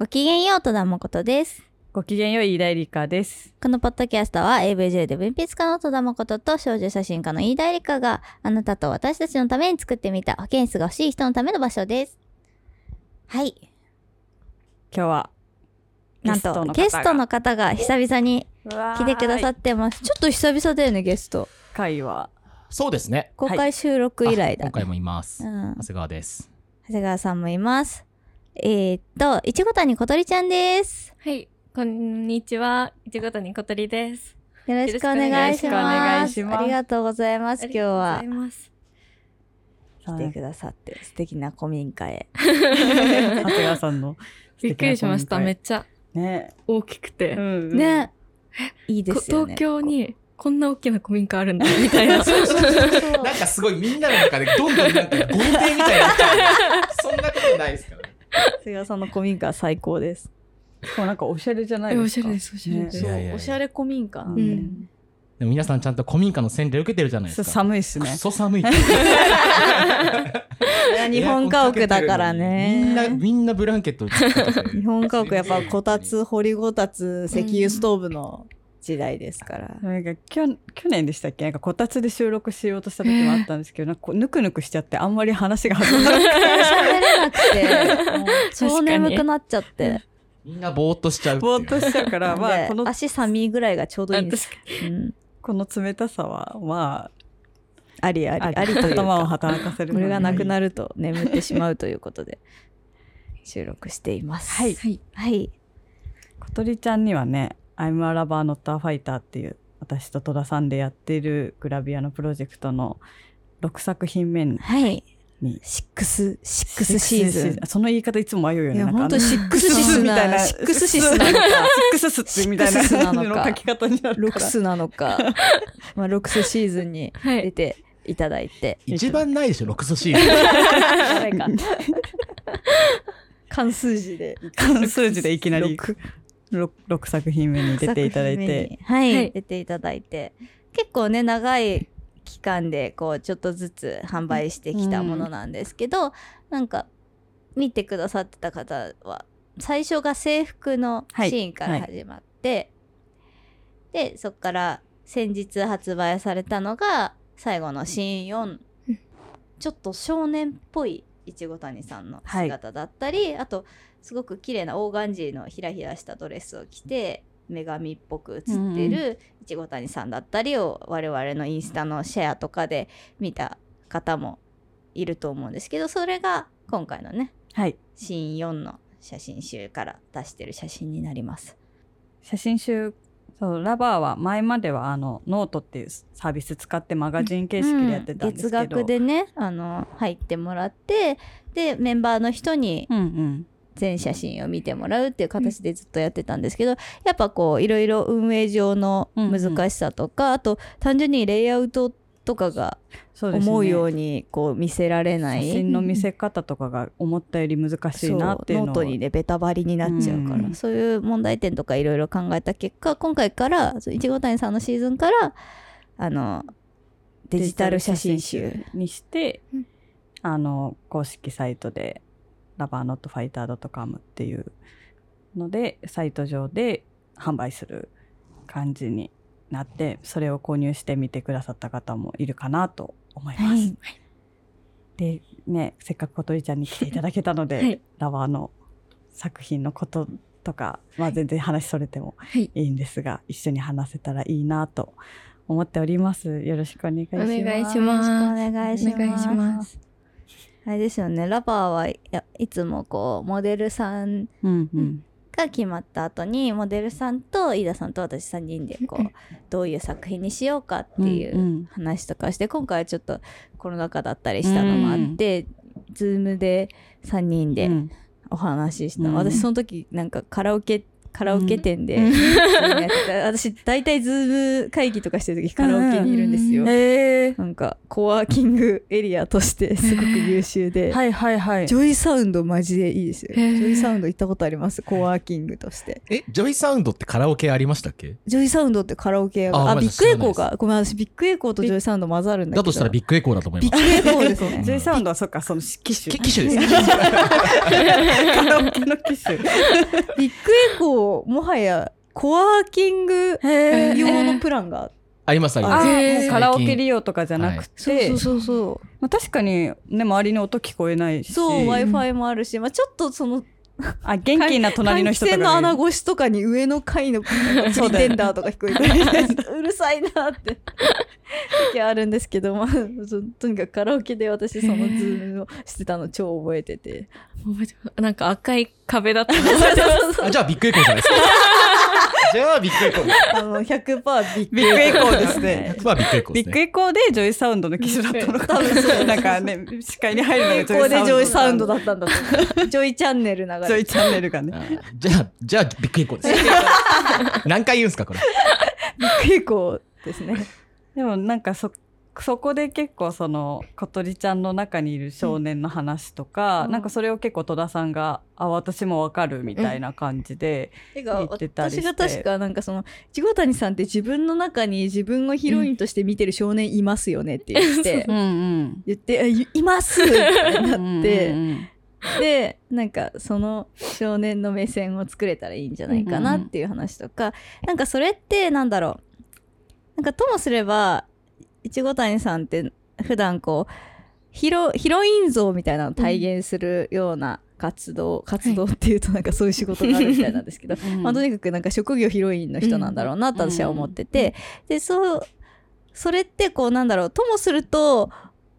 ごきげんよう、戸田誠です。ごきげんよう、飯田理香です。このポッドキャストは AVJ で文筆家の戸田誠と少女写真家の飯田理香があなたと私たちのために作ってみた保健室が欲しい人のための場所です。はい。今日は、なんとゲストの方が久々に来来てくださってます。ちょっと久々だよね、ゲスト。回は、そうですね。公開収録以来だ、ねあ今回もいます。うん長谷川です。長谷川さんもいます。えー、っと、いちご谷ことりちゃんです。はい、こんにちは。いちご谷ことりです。よろしくお願いします。ありがとうございます。今日はありがとうございます。来てくださって素敵な古民家へ。長谷川さんの素敵なびっくりしました。めっちゃね。大きくて。うんうんね。いいでこすよね。東京にこんな大きな古民家あるんだ、みたいな。そうそうそうそうなんかすごいみんなの中でどんどんなんか豪邸みたいになっちゃう。そんなことないですからね。菅さんの古民家は最高です。こうなんかおしゃれじゃないですか。おしゃれです、おしゃれです。いやいやいやおしゃれ古民家なんで。うんでも皆さんちゃんと古民家の洗礼受けてるじゃないですか。寒いっすねク。ソ寒い。日本家屋だからみんな、ね。みんなブランケット日本家屋やっぱこたつ、掘りごたつ、石油ストーブの時代ですから。なんか去去年でしたっけ？なんかこたつで収録しようとした時もあったんですけど、なんかこうぬくぬくしちゃってあんまり話が弾まなくて 喋れなくて、超眠くなっちゃって。みんなぼーっとしちゃうう。ぼーっとしちゃうから、まあこの、足寒いぐらいがちょうどいいんです。うんこの冷たさは、まありあり、あ、ありという頭をか。働かせるこれがなくなる。ると眠ってしまうということで、収録しています。はいはい。はい。小鳥ちゃんにはね「I'm a lover not a fighter」っていう私と戸田さんでやっているグラビアのプロジェクトの6作品目にはい。シックス、シックスシーズン。その言い方いつも迷うよねいや、なんか本当シックスシスな、みたいなシックスシスなのか、シックススみたいなシックスな感じの書き方になるからロクスなのか、まあ、ロクスシーズン にはい。出ていただいて。一番ないでしょ、ロクソシーズン。誰 数字で。関数字でいきなり六 6, 6作品目に出ていただいて。に。はい、はい。出ていただいて。結構ね、長い期間で、こう、ちょっとずつ販売してきたものなんですけど、なんか、見てくださってた方は、最初が制服のシーンから始まって、で、そこから先日発売されたのが、最後のシーン4。ちょっと少年っぽいいちご谷さんの姿だったり、あとすごく綺麗なオーガンジーのひらひらしたドレスを着て女神っぽく写ってるいちご谷さんだったりを我々のインスタのシェアとかで見た方もいると思うんですけどそれが今回のねはい。シーン4の写真集から出してる写真になります。写真集そうラバーは前まではあのノートっていうサービス使ってマガジン形式でやってたんですけど、月額でねあの入ってもらってでメンバーの人にうんうん全写真を見てもらうっていう形でずっとやってたんですけど、やっぱこういろいろ運営上の難しさとか、あと単純にレイアウトとかが思うようにこう見せられない、写真の見せ方とかが思ったより難しいなっていうのをノートにねベタバリになっちゃうから、うん。そういう問題点とかいろいろ考えた結果今回からいちご谷さんのシーズンからあのデジタル写真集にして、うん。あの公式サイトでラバーノットファイター .com っていうのでサイト上で販売する感じになってそれを購入してみてくださった方もいるかなと思います。はいでねせっかく小鳥ちゃんに来ていただけたので、はいラバーの作品のこととか、まあ、全然話それてもはい。いいんですが一緒に話せたらいいなと思っております。よろしくお願いします。お願いしますお願いします。あれですよね。ラバーはいやいつもこうモデルさんうんうん。が決まった後にモデルさんと飯田さんと私3人でこうどういう作品にしようかっていんううん。話とかして今回はちょっとコロナ禍だったりしたのもあって、Zoomで3人でうん。お話しした、うん。私その時なんかカラオケカラオケ店で、うん 私大体 Zoom会議とかしてる時カラオケにいるんですよ、へえなんかコワーキングエリアとして すごく優秀で、はいはいはい JOYSOUNDマジでいいですよ。 JOYSOUND行ったことあります？コワーキングとして。え、 JOYSOUNDってカラオケありましたっけ？ JOYSOUNDってカラオケあ、あビッグエコー知らないが、ごめん、私ビッグエコーと JOYSOUND混ざるんだけど。だとしたらビッグエコーだと思います。ビッグエコーですね。ジョイサウンドはそっかその機種き 機種です。カラオケの機種ビッグエコー、もはやコワーキングへ用のプランがあって。ありますありあます。カラオケ利用とかじゃなくそうて、そうそうそう。まあ、確かにね周りの音聞こえないしそう、Wi-Fi もあるし、まあちょっとその、あ元気な隣の人とか換気扇の穴が越しとかに上の階のプリテンダーとか聞こえてうるさいなって。時あるんですけど、まあ、そとにかくカラオケで私その Zoom をしてたの超覚えてて。なんか赤い壁だったじゃあビッグエコーじゃないですか。じゃあビッグエコー。あの、100%ビッグビッグエコーですね100%ビッグエコーですね。ビッグエコーでジョイサウンドの機種だったのか多分そうなんかね視界に入るのがここでジョイサウンドだだったんだと。ジョイチャンネル流れてジョイチャンネルがねあじゃあ、じゃあビッグエコーです。何回言うんすかこれ。ビッグエコーですね。でもなんかそそこで結構その小鳥ちゃんの中にいる少年の話とか、うん。なんかそれを結構戸田さんが「あ私もわかる」みたいな感じで、言ってたりして。私が確かなんかそのいちご谷さんって自分の中に自分をヒロインとして見てる少年いますよねって言って、うんうん。言ってあいいますってなって、うんうん。でなんかその少年の目線を作れたらいいんじゃないかなっていう話とか、なんかそれってなんだろう。なんかともすればいちご谷さんって普段こうヒロヒロイン像みたいなのを体現するような活動、活動っていうとなんかそういう仕事があるみたいなんですけど、うん。まあ、とにかくなんか職業ヒロインの人なんだろうなと私は思ってて、でそうそれってこうなんだろうともすると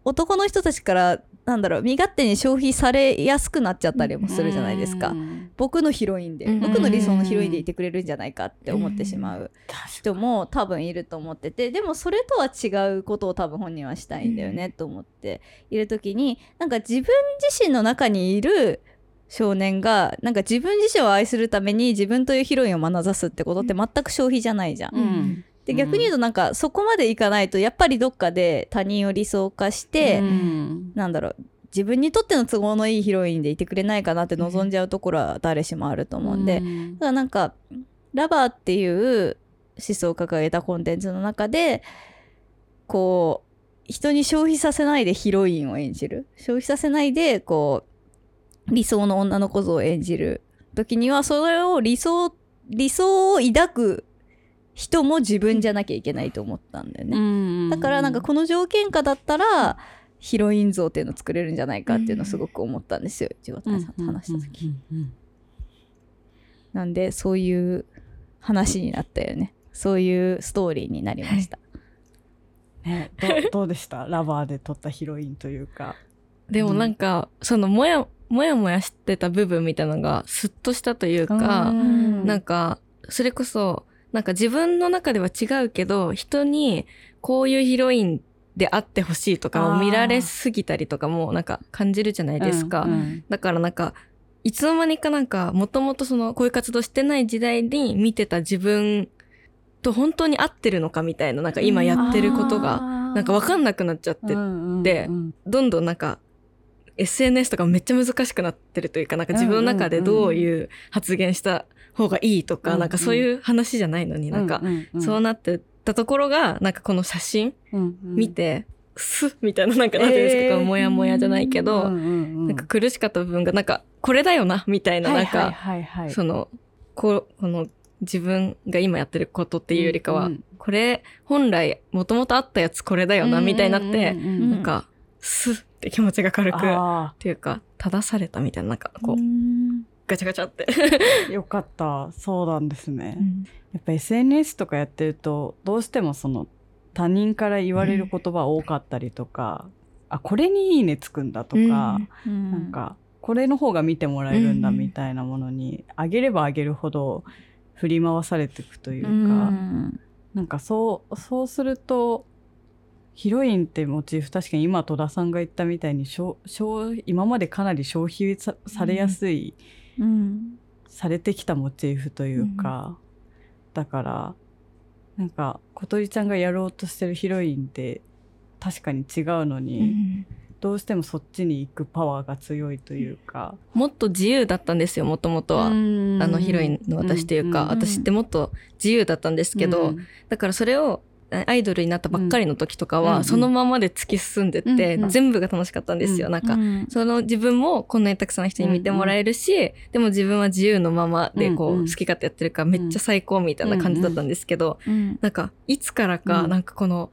男の人たちからなんだろう身勝手に消費されやすくなっちゃったりもするじゃないですか、うん。僕のヒロインで、うん。僕の理想のヒロインでいてくれるんじゃないかって思ってしまう人も多分いると思っててでもそれとは違うことを多分本人はしたいんだよねと思っている時になんか自分自身の中にいる少年がなんか自分自身を愛するために自分というヒロインを眼差すってことって全く消費じゃないじゃん。うんで逆に言うとなんかそこまでいかないとやっぱりどっかで他人を理想化して、うん。なんだろう自分にとっての都合のいいヒロインでいてくれないかなって望んじゃうところは誰しもあると思うんで、うん。だからなんかラバーっていう思想を掲げたコンテンツの中でこう人に消費させないでヒロインを演じる。消費させないでこう理想の女の子像を演じる。時にはそれを理想理想を抱く人も自分じゃなきゃいけないと思ったんだよね。うん。だからなんかこの条件下だったらヒロイン像っていうのを作れるんじゃないかっていうのをすごく思ったんですよ、いちごたさんと話した時。うんうんなんでそういう話になったよね。そういうストーリーになりました、ねど どうでした？ラバーで撮ったヒロインというか。でもなんか、そのもや、もやもやしてた部分みたいなのがスッとしたというか、うん。なんか、それこそ、なんか自分の中では違うけど、人にこういうヒロインであってほしいとかを見られすぎたりとかもなんか感じるじゃないですか。うんうんだからなんか、いつの間にかなんか、もともとその、こういう活動してない時代に見てた自分と本当に合ってるのかみたいな、なんか今やってることが、なんかわかんなくなっちゃって、でうんどんどんなんか、SNS とかめっちゃ難しくなってるというか、なんか自分の中でどういう発言した方がいいとか、うんなんかそういう話じゃないのに、なんか、そうなってたところが、なんかこの写真見て、すっみたいな、なんかなんていうんですか、えーこのモヤモヤじゃないけど、ななんか苦しかった部分が、なんか、これだよな、みたいな、なんか、その、こう、この、自分が今やってることっていうよりかは、うんこれ、本来、もともとあったやつこれだよな、みたいになって、んなんか、スッって気持ちが軽く、っあていうか、正されたみたいな、なんか、こう、んガチャガチャって。あ よかった。そうなんですね、やっぱ SNS とかやってるとどうしてもその他人から言われる言葉多かったりとか、あこれにいいねつくんだとか、なんかこれの方が見てもらえるんだうんみたいなものに、あげればあげるほど振り回されていくというか、うん。なんかそうそうするとヒロインってモチーフ確かに今戸田さんが言ったみたいに今までかなり消費さされやすい、うんされてきたモチーフというか、だからなんか小鳥ちゃんがやろうとしてるヒロインって確かに違うのに、うん。どうしてもそっちに行くパワーが強いというか、もっと自由だったんですよ、もともとは。ああのヒロインの私というか、うん私ってもっと自由だったんですけど、だからそれをアイドルになったばっかりの時とかは、うんそのままで突き進んでって、うん全部が楽しかったんですよ。うんなんか、うんその自分もこんなにたくさんの人に見てもらえるし、でも自分は自由のままでこう、好き勝手やってるからめっちゃ最高みたいな感じだったんですけど、うん。なんか、いつからか、うん。なんかこの、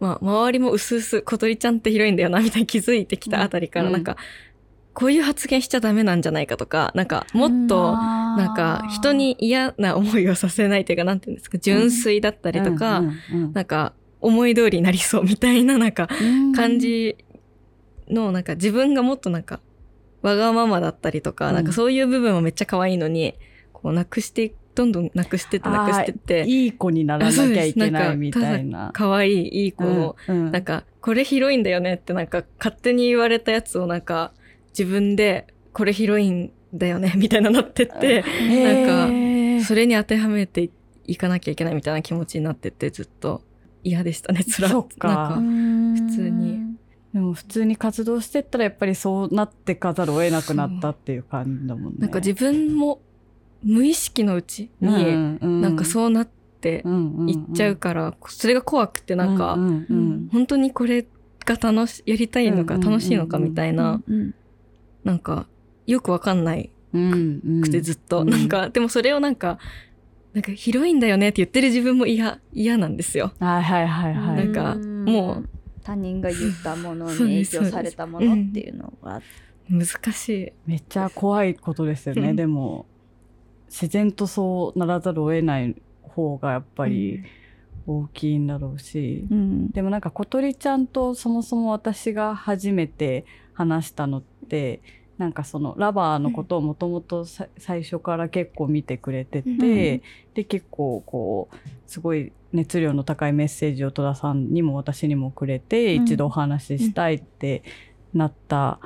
まあ、周りも薄々、小鳥ちゃんって広いんだよな、みたいに気づいてきたあたりから、うん。なんか、こういう発言しちゃダメなんじゃないかとか、なんか、もっと、ななんか、人に嫌な思いをさせないというか、なんていうんですか、純粋だったりとか、うんうんうんなんか、思い通りになりそうみたいな、なんか、うん。感じの、なんか自分がもっとなんか、わがままだったりとか、うん。なんかそういう部分はめっちゃ可愛いのに、こう、なくして、どんどんなくしてってなくしてって、いい子にならなきゃいけないみたいな。可愛いいい子を、うんなんか、これヒロインだよねってなんか勝手に言われたやつをなんか自分でこれヒロインだよね みたいななってって、なんかそれに当てはめていかなきゃいけないみたいな気持ちになってってずっと。嫌でしたね、つらか。なんか普通に。でも普通に活動してったらやっぱりそうなってかざるを得なくなったっていう感じだもんね。なんか自分も無意識のうちに、なんかうそうなってんいっちゃうから、それが怖くてなんか、本当にこれが楽し、やりたいのか楽しいのかみたいな、うんなんか、よくわかんないうんうん。くてずっと、うん。なんか、でもそれをなんか、なんかヒロインだよねって言ってる自分も嫌、嫌なんですよ。はいはいはいはい。なんかもう。他人が言ったものに 影響されたものっていうのが難しい。めっちゃ怖いことですよね。うん。でも、自然とそうならざるを得ない方がやっぱり大きいんだろうし。うん。でもなんか小鳥ちゃんとそもそも私が初めて話したのってなんかそのラバーのことをもともと最初から結構見てくれてて、うん。で結構こうすごい熱量の高いメッセージを戸田さんにも私にもくれて、うん。一度お話ししたいってなった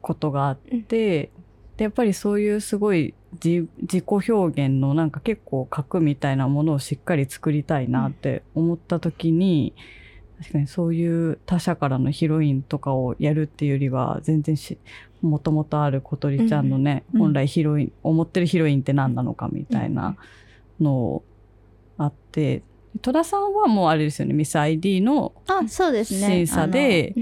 ことがあって、でやっぱりそういうすごい自自己表現のなんか結構核みたいなものをしっかり作りたいなって思った時に、確かにそういう他者からのヒロインとかをやるっていうよりは全然しもともとある小鳥ちゃんのね、うん本来ヒロイン思ってるヒロインって何なのかみたいなのあって戸田さんはもうあれですよねミス ID のあそうですね。審査で、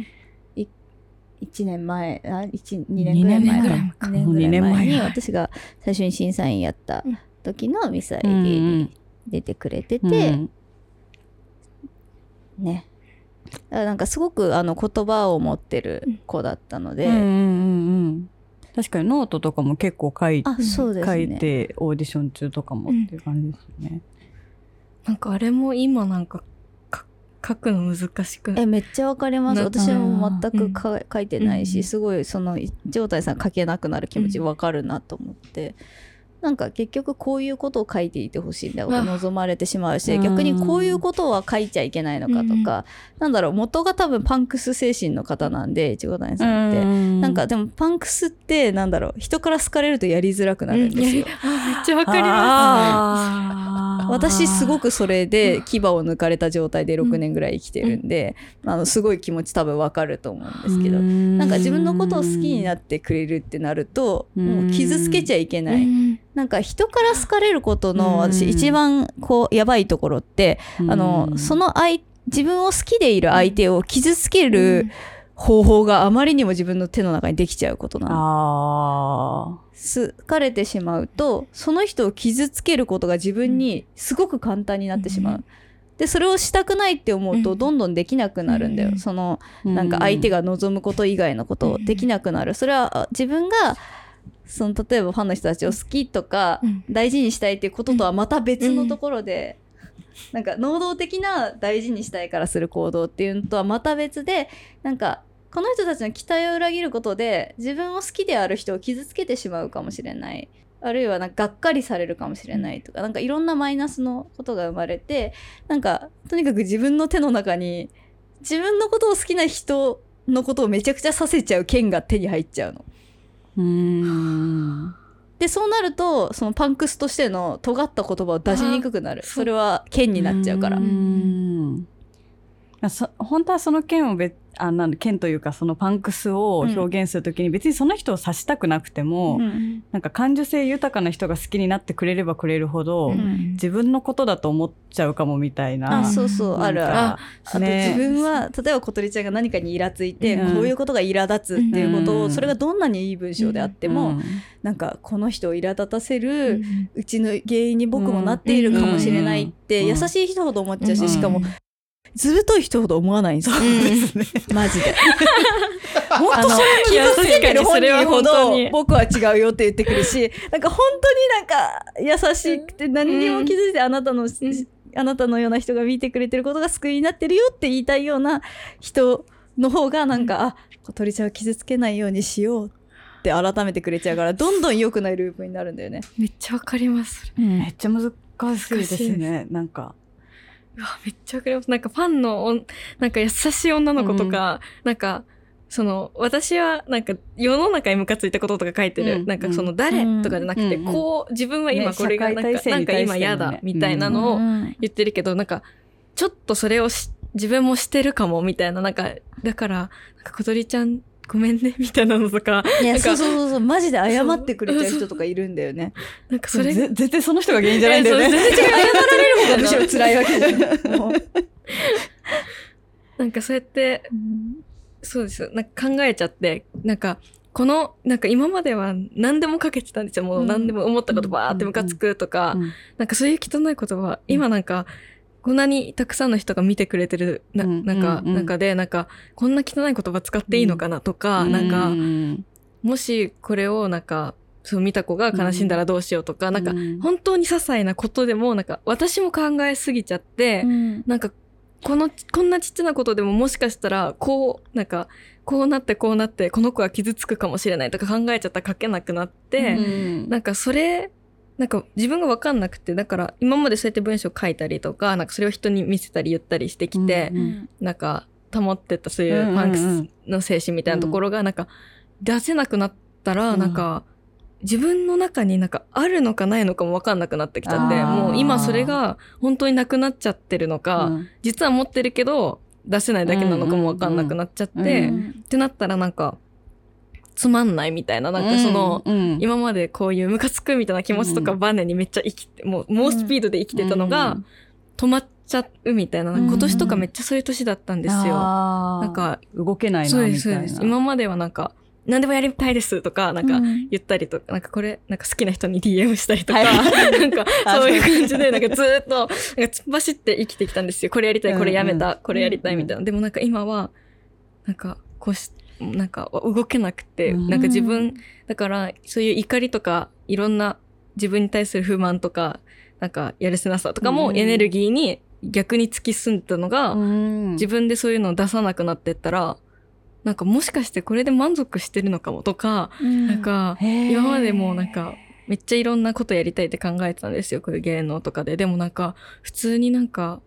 1年前あ1 2年ぐらい前二年前に私が最初に審査員やった時のミスiD うんうん。に出てくれてて、うん。ね。だからなんかすごくあの言葉を持ってる子だったので、うんうんうんうん。確かにノートとかも結構書いあそうです書いねてオーディション中とかもっていう感じですよね。なんかあれも今なんか、か書くの難しくえめっちゃわかります。な私も全うん。くか、書いてないし、うん。すごいその状態さん書けなくなる気持ちわかるなと思って、なんか結局こういうことを書いていてほしいんだとあ。望まれてしまうしうん。逆にこういうことは書いちゃいけないのかとか、なんだろう元が多分パンクス精神の方なんでいちご谷さんって。なんかでもパンクスってなんだろう人から好かれるとやりづらくなるんですよ。あめっちゃわかりまあー 私すごくそれで牙を抜かれた状態で6年ぐらい生きてるんで、あのすごい気持ち多分わかると思うんですけど、なんか自分のことを好きになってくれるってなると、もう傷つけちゃいけす。ない。なんか人から好かれることの私一番こうやばいところって、あの、その相、自分を好きでいる相手を傷つける方法があまりにも自分の手の中にできちゃうことなの。あ好かれてしまうとその人を傷つけることが自分にすごく簡単になってしまう。うんでそれをしたくないって思うとうんどんどんできなくなるんだよ。うんそのーなんか相手がが望むこと以外のことをできなくなる。それはあ自分がその例えばファンの人たちを好きとかうん大事にしたいっていうこととはまた別のところで、なんか能動的な大事にしたいからする行動っていうのとはまた別でなんかこの人たちの期待を裏切ることで自分を好きである人を傷つけてしまうかもしれない。あるいはなんかがっかりされるかもしれないとか、なんかいろんなマイナスのことが生まれて、なんかとにかく自分の手の中に自分のことを好きな人のことをめちゃくちゃさせちゃう剣が手に入っちゃうの。うーんでそうなるとそのパンクスとしての尖った言葉を出しにくくなる。それは剣になっちゃうから。う。ーん。そ本当はその剣を別あなんだ剣というかそのパンクスを表現するときに別にその人を指したくなくても、うんなんか感受性豊かな人が好きになってくれればくれるほど、うん。自分のことだと思っちゃうかもみたいな。あそうそうある。ああとね。自分は例えば小鳥ちゃんが何かにイラついて、うん。こういうことが苛立つっていうことを、うん。それがどんなにいい文章であっても、うん。なんかこの人を苛立たせうる、ん。うちの原因に僕もなっているかもしれないって、うん。優しい人ほど思っちゃうし、うん。しかもずぶとい人ほど思わないんですよ、マジで。本当それいや傷つけてる本人ほどに僕は違うよって言ってくるしなんか本当になんか優しくて何にも気づいてあなたの、あなたのような人が見てくれてることが救いになってるよって言いたいような人の方がなんか、あ小鳥ちゃんを傷つけないようにしようって改めてくれちゃうからどんどん良くないループになるんだよね。めっちゃわかります。めっちゃ難しいですね。なんか。うわ、めっちゃわかります。なんかファンのおん、なんか優しい女の子とか、なんか、その、私は、なんか、世の中にムカついたこととか書いてる。うん。なんか、その、誰うん。とかじゃなくて、うんうん。こう、自分は今ねこれが、なんか、社会体制なんか今嫌だ、みたいなのをうん。言ってるけど、なんか、ちょっとそれをし、自分もしてるかも、みたいな、なんか、だから、なんか、小鳥ちゃん、ごめんね、みたいなのとか、いやそうそうそうそうマジで謝ってくれちゃう人とかいるんだよね。なんかそれ、ぜ絶対その人が原因じゃないんだよね。全然謝られる方がむしろ辛いわけじゃん。なんかそうやって、そうです。なんか考えちゃって、なんか、この、なんか今までは何でもかけてたんですよ。もう何でも思ったことバーってムカつくとか、うんなんかそういう汚い言葉、今なんか、こんなにたくさんの人が見てくれてるな、うんなんか、中で、なんか、こんな汚い言葉使っていいのかなとか、なんうか、んもしこれをなんか、そう見た子が悲しんだらどうしようとか、なんか、うん本当に些細なことでも、なんか、私も考えすぎちゃって、うん。なんか、この、こんなちっちゃなことでももしかしたら、こう、なんか、こうなってこうなって、この子が傷つくかもしれないとか考えちゃったら書けなくなって、うん。なんかそれ、なんか自分がわかんなくて、だから今までそうやって文章書いたりとか、なんかそれを人に見せたり言ったりしてきて、うんなんか保ってたそういうパンクスの精神みたいなところが、なんか出せなくなったら、うん。なんか、自分の中になんかあるのかないのかもわかんなくなってきちゃって、もう今それが本当になくなっちゃってるのか、うん。実は持ってるけど出せないだけなのかもわかんなくなっちゃって、うんうん。うん。ってなったらなんかつまんないみたいななんかその、うん今までこういうムカつくみたいな気持ちとかうんバネにめっちゃ生きて、もう猛スピードで生きてたのがうん止まっちゃうみたいな、今年とかめっちゃそういう年だったんですよ。なんか動けないそうです、なみたいな。そうです。今まではなんか、何でもやりたいですとか、なんかうん言ったりとか、なんかこれ、なんか好きな人に DM したりとか、はいなんか あそういう感じで、なんかずーっと、なんか突っ走って生きてきたんですよ。これやりたい、これやめた、うんこれやりたいみたいな。でもなんか今は、なんかこうし、なんか動けなくて、うんなんか自分、だからそういう怒りとか、いろんな自分に対する不満とか、なんかやるせなさとかもうんエネルギーに逆に突き進んだのが、うん自分でそういうのを出さなくなってったら、なんかもしかしてこれで満足してるのかもとか、なんか、今までもなんか、めっちゃいろんなことやりたいって考えてたんですよ。こういう芸能とかで。でもなんか、普通になんか、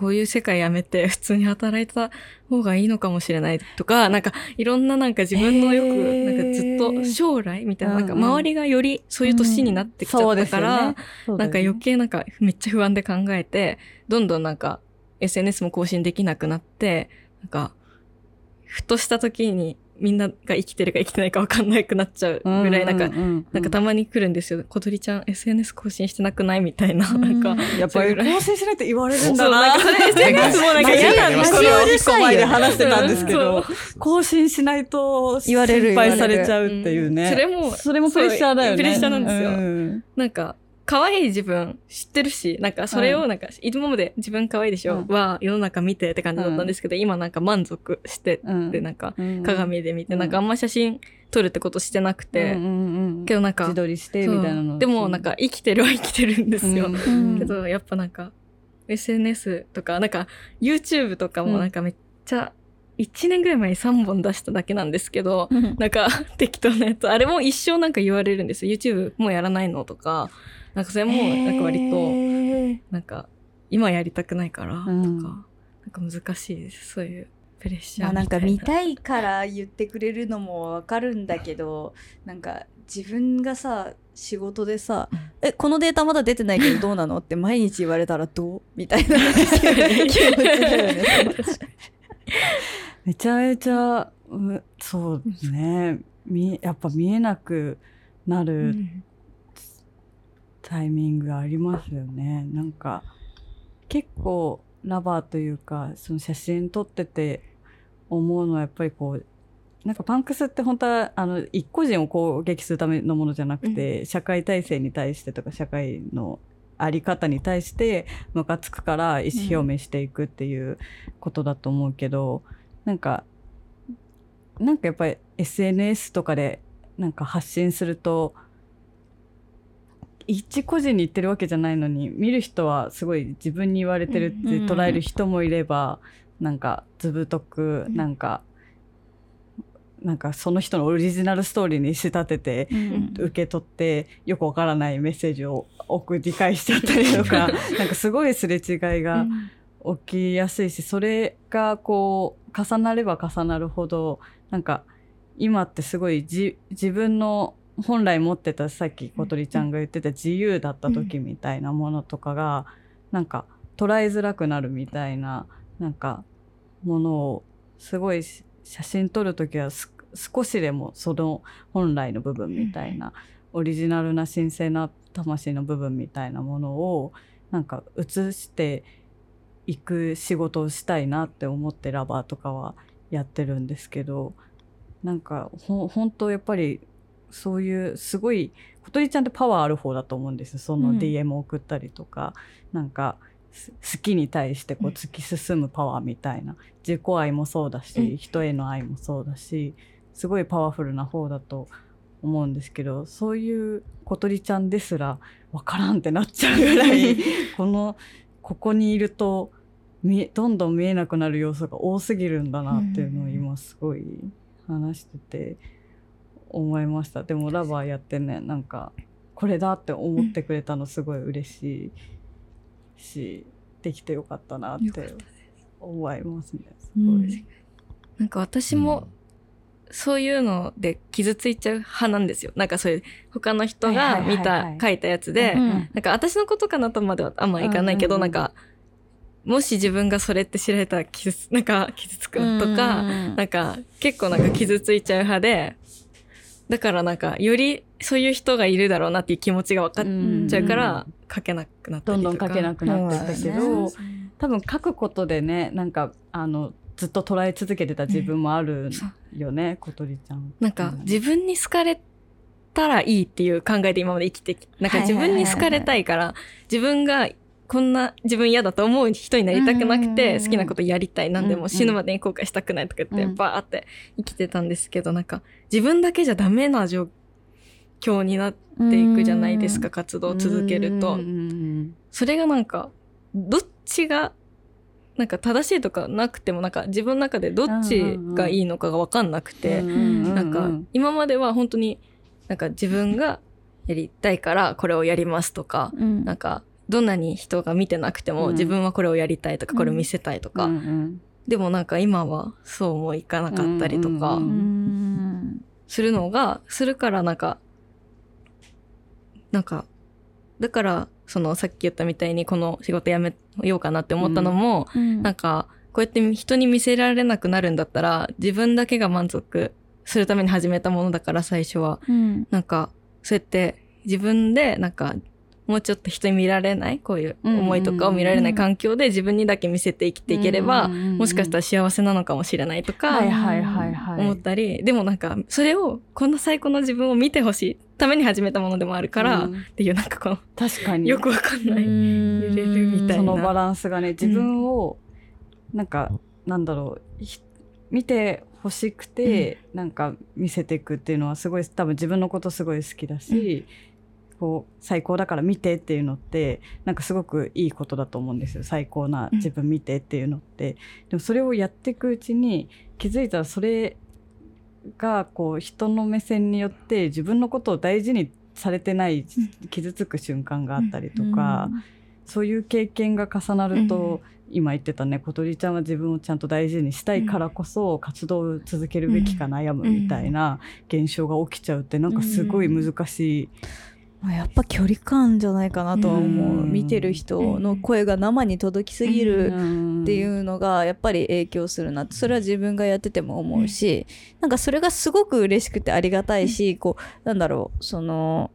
こういう世界やめて普通に働いた方がいいのかもしれないとか、なんかいろんななんか自分のよく、なんかずっと将来みたいな、なんか周りがよりそういう年になってきちゃったから、なんか余計なんかめっちゃ不安で考えて、どんどんなんか SNS も更新できなくなって、なんか、ふとした時にみんなが生きてるか生きてないか分かんなくなっちゃうぐらい、なんか、ううなんかたまに来るんですよ。小鳥ちゃん SNS 更新してなくないみたいな。なんか、やっぱり更新しないと言われるんそう、だな。なんかそれ SNS もなんか嫌なんですこれよ。を一個前で話してたんですけどうん、更新しないと言われる心配されちゃうっていうね。うんそれもそれもプレッシャーだよね。プレッシャーなんですようんなんか、可愛い自分知ってるし、なんかそれをなんか、今まで自分可愛いでしょ、うん。は世の中見てって感じだったんですけど、今なんか満足してうん。で、なんか、うん。鏡で見て、うんなんかあんま写真撮るってことしてなくて、うんうんうんけどなんか自撮りしてみたいなの。でもなんか生きてるは生きてるんですよ。うん。けどやっぱなんか SNS とかなんか YouTube とかもなんかめっちゃ1年ぐらい前に3本出しただけなんですけど、なんか適当なやつ。あれも一生なんか言われるんですよ。YouTube もうやらないのとかなんかそれもなんか割となんか今やりたくないからとか、うんなんか難しいです。そういうプレッシャーまあなんか見たいから言ってくれるのもわかるんだけどなんか自分がさ仕事でさ「えこのデータまだ出てないけどどうなの?」って毎日言われたらどうみたいな 気持ちだよね。めちゃめちゃうそうね。見やっぱ見えなくなるタイミングありますよね。なんか結構ラバーというかその写真撮ってて思うのはやっぱりこうなんかパンクスって本当はあの一個人を攻撃するためのものじゃなくて、社会体制に対してとか社会のあり方に対してムカつくから意思表明していくっていうことだと思うけど、なんかなんかやっぱり SNS とかでなんか発信すると一個人に言ってるわけじゃないのに見る人はすごい自分に言われてるって捉える人もいれば、なんか図太くなんか、なんかその人のオリジナルストーリーに仕立てて受け取ってよくわからないメッセージを送り返しちゃったりとか なんかすごいすれ違いが起きやすいしそれがこう重なれば重なるほどなんか今ってすごいじ自分の本来持ってたさっき小鳥ちゃんが言ってた自由だった時みたいなものとかがなんか捉えづらくなるみたいななんかものをすごい写真撮る時は少しでもその本来の部分みたいなオリジナルな神聖な魂の部分みたいなものをなんか映していく仕事をしたいなって思ってラバーとかはやってるんですけどなんかほ本当やっぱりそういうすごい小鳥ちゃんってパワーある方だと思うんですそのうん。DM を送ったりとか、なんかす好きに対してこう突き進むパワーみたいな、自己愛もそうだし、うん。人への愛もそうだしすごいパワフルな方だと思うんですけどそういう小鳥ちゃんですらわからんってなっちゃうぐらいこのここにいるとどんどん見えなくなる要素が多すぎるんだなっていうのを今すごい話してて思いましたでもラバーやってねなんかこれだって思ってくれたのすごい嬉しいしできてよかったなって思いますね。すごい。なんか私もそういうので傷ついちゃう派なんですよ。なんかそういう他の人が見はいはいはいはい。た、書いたやつで、うんなんか私のことかなとまではあんまいかないけど、うんうんうん。なんか、もし自分がそれって知られたら傷つ、なんか傷つくとか、なんか結構なんか傷ついちゃう派で、だからなんかよりそういう人がいるだろうなっていう気持ちが分かっちゃうから、書けなくなったどんりとか。どん書けなくなってったけど、うん多分書くことでねなんかあのずっと捉え続けてた自分もあるよね、小鳥ちゃん。なんか自分に好かれたらいいっていう考えで今まで生きてきなんか自分に好かれたいから、自分がこんな自分嫌だと思う人になりたくなくて、うん好きなことやりたい。なんでも死ぬまでに後悔したくないとか言って、うんバーって生きてたんですけど、なんか自分だけじゃダメな状況になっていくじゃないですか、活動を続けると。それがなんか、どっちが、なんか正しいとかなくても、なんか自分の中でどっちがいいのかがわかんなくて、なんか今までは本当になんか自分がやりたいからこれをやりますとか、うん。なんかどんなに人が見てなくてもうん。自分はこれをやりたいとか、うん。これを見せたいとか、うんうん。でもなんか今はそうもいかなかったりとか。するのが、するからなんか、なんか、だからそのさっき言ったみたいにこの仕事辞めようかなって思ったのも、うん。なんか、こうやって人に見せられなくなるんだったら、自分だけが満足するために始めたものだから最初は。うん。なんか、そうやって自分で、なんか、もうちょっと人に見られない、こういう思いとかを見られない環境で自分にだけ見せて生きていければ、もしかしたら幸せなのかもしれないとか。思ったり、でもなんか、それを、こんな最高の自分を見てほしいために始めたものでもあるから、うん。っていうなんかこの、確かに。よくわかんない。揺れるみたいな。そのバランスがね自分をなんか、なんだろうひ見てほしくて、なんか見せていくっていうのはすごい多分自分のことすごい好きだし、こう最高だから見てっていうのってなんかすごくいいことだと思うんですよ。最高な自分見てっていうのって、でもそれをやっていくうちに気づいたらそれがこう人の目線によって自分のことを大事にされてない傷つく瞬間があったりとか、そういう経験が重なると、今言ってたね小鳥ちゃんは自分をちゃんと大事にしたいからこそ活動を続けるべきか悩むみたいな現象が起きちゃうってなんかすごい難しいまあやっぱ距離感じゃないかなとは思う。うん。見てる人の声が生に届きすぎるっていうのがやっぱり影響するなそれは自分がやってても思うしなんかそれがすごく嬉しくてありがたいしこうなんだろうその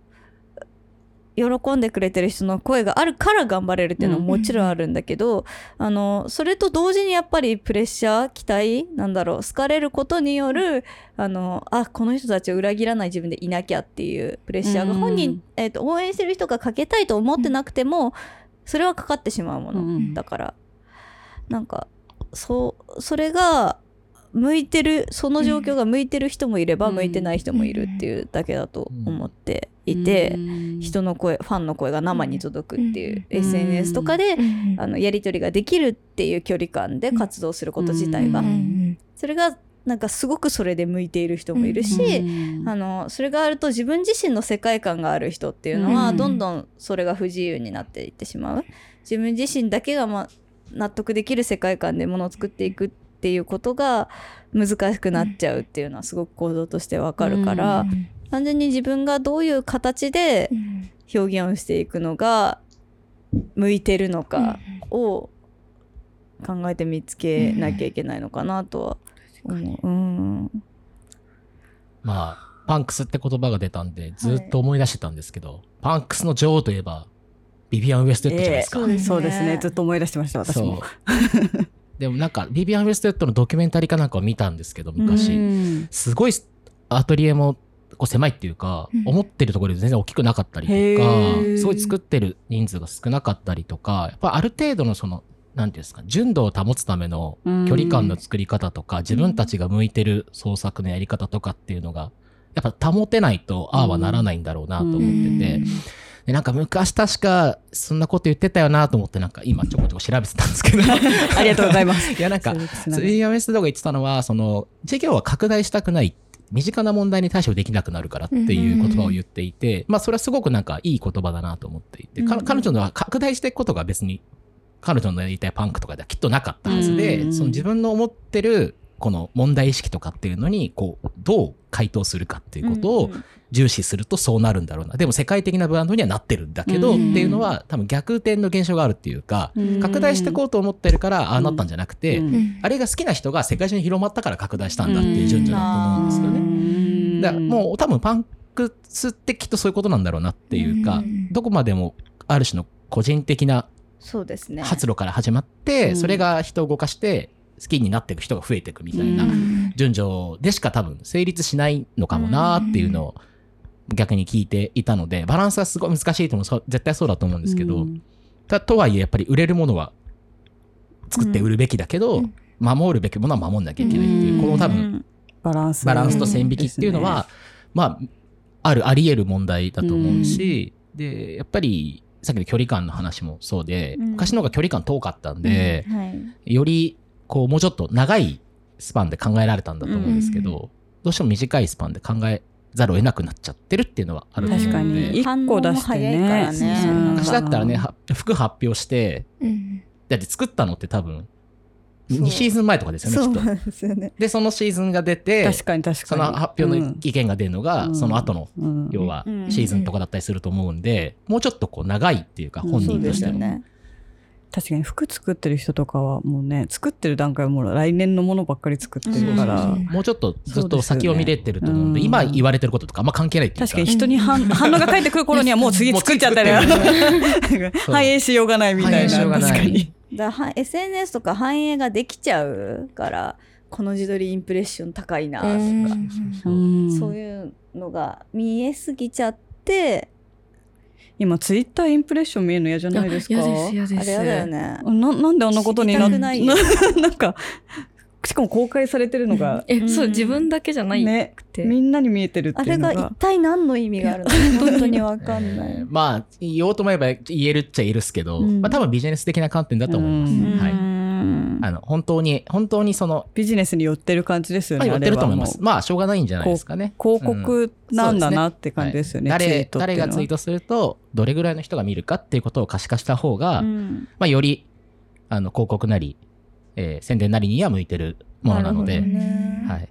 喜んでくれてる人の声があるから頑張れるっていうのはもちろんあるんだけど、あのそれと同時にやっぱりプレッシャー期待なんだろう好かれることによるあのあこの人たちを裏切らない自分でいなきゃっていうプレッシャーがうん本人、えー、と応援してる人がかけたいと思ってなくても、それはかかってしまうもの、うんだから。なんかそうそれが向いてるその状況が向いてる人もいれば、うん。向いてない人もいるっていうだけだと思っていて、人の声ファンの声が生に届くっていう、うん。SNS とかで、うん。あのやり取りができるっていう距離感で活動すること自体が、うん。それがなんかすごくそれで向いている人もいるし、あのそれがあると自分自身の世界観がある人っていうのは、うん。どんどんそれが不自由になっていってしまう。自分自身だけが、ま、納得できる世界観でものを作っていくっていうことが難しくなっちゃうっていうのはすごく構造としてわかるから、うん単純に自分がどういう形でうん表現をしていくのが向いてるのかを考えて見つけなきゃいけないのかなとは思う。うん。まあ、パンクスって言葉が出たんで、ずっと思い出してたんですけど、パンクスの女王といえば、ビビアン・ウエストウッドじゃないですか。そうですね。そうですね。ずっと思い出してました私も。でもなんか、ビビアン・ウエストウッドのドキュメンタリーかなんかを見たんですけど、昔。うん。すごいアトリエもこう狭いっていうか、うん。思ってるところで全然大きくなかったりとへかー。すごい作ってる人数が少なかったりとかやっぱある程度のそのなんていうんですか純度を保つための距離感の作り方とか、自分たちが向いてる創作のやり方とかっていうのがやっぱ保てないとああはならないんだろうなと思ってて、でなんか昔確かそんなこと言ってたよなと思ってなんか今ちょこちょこ調べてたんですけど。ありがとうございます。いやなんかそうですね。ツイヤメスドが言ってたのは、その、事業は拡大したくない。身近な問題に対処できなくなるからっていう言葉を言っていて、まあそれはすごくなんかいい言葉だなと思っていて、か彼女のは拡大していくことが別に彼女のやりたいパンクとかではきっとなかったはずで、うん。その自分の思ってるこの問題意識とかっていうのに、こう、どう回答するかっていうことを重視するとそうなるんだろうな。でも世界的なブランドにはなってるんだけど、うん。っていうのは多分逆転の現象があるっていうか、うん。拡大していこうと思ってるからああなったんじゃなくて、うん。あれが好きな人が世界中に広まったから拡大したんだっていう順序だと思うんですよね。だからもう多分パンクスってきっとそういうことなんだろうなっていうか、うん。どこまでもある種の個人的なそうですね。発露から始まって、うん。それが人を動かして好きになっていく人が増えていくみたいなうん。順序でしか多分成立しないのかもなっていうのを逆に聞いていたので、バランスはすごい難しいと思う。絶対そうだと思うんですけど、うん。たとはいえやっぱり売れるものは作って売るべきだけど、うん。守るべきものは守んなきゃいけないっていう、うん。この多分うんバランス。バランスと線引きっていうのは、まあ、ある、あり得る問題だと思うし、で、やっぱり、さっきの距離感の話もそうで、うん。昔の方が距離感遠かったんで、はい。より、こう、もうちょっと長いスパンで考えられたんだと思うんですけど、どうしても短いスパンで考えざるを得なくなっちゃってるっていうのはあると思う確かので、に一個出して反応も早いからね。ねそう。そう昔だったらね、は服発表して、うん。だって作ったのって多分、そう。2シーズン前とかですよね、きっと。ですよね。で、そのシーズンが出て、確かに確かに。その発表の意見が出るのが、うん。その後の、うん。要はうん。シーズンとかだったりすると思うんで、もうちょっとこう長いっていうか、うん。本そうで人としても。確かに服作ってる人とかはもうね作ってる段階はもう来年のものばっかり作ってるから、うん。もうちょっとずっと先を見れてると思うんで、そうですよね。今言われてることとかあんま関係ないっていうか。確かに人に反 反応が返ってくる頃にはもう次作っちゃったり 反映しようがないみたいな。確かにだは SNS とか反映ができちゃうから、この自撮りインプレッション高いなとか、うん。そういうのが見えすぎちゃって、今ツイッターインプレッション見えるの嫌じゃないですか？嫌です嫌です。あれやだよね。ななんであんなことになないよ。なんかしかも公開されてるのが、え、そううん。自分だけじゃないねくて、みんなに見えてるってあれいうのが。が一体何の意味があるの？か本当にわかんない。えーまあ、言おうと思えば言えるっちゃ言えるっすけど、うん。まあ多分ビジネス的な観点だと思います。うん。はい。うん。あの、本当に、本当にその、ビジネスに寄ってる感じですよね、まあ寄ってると思います。まあ、しょうがないんじゃないですかね。う広告なんだなうんって感じですよね、誰がツイートすると、どれぐらいの人が見るかっていうことを可視化した方が、うん。まあ、より、あの、広告なり、えー宣伝なりには向いてるものなので、るほどね。はい。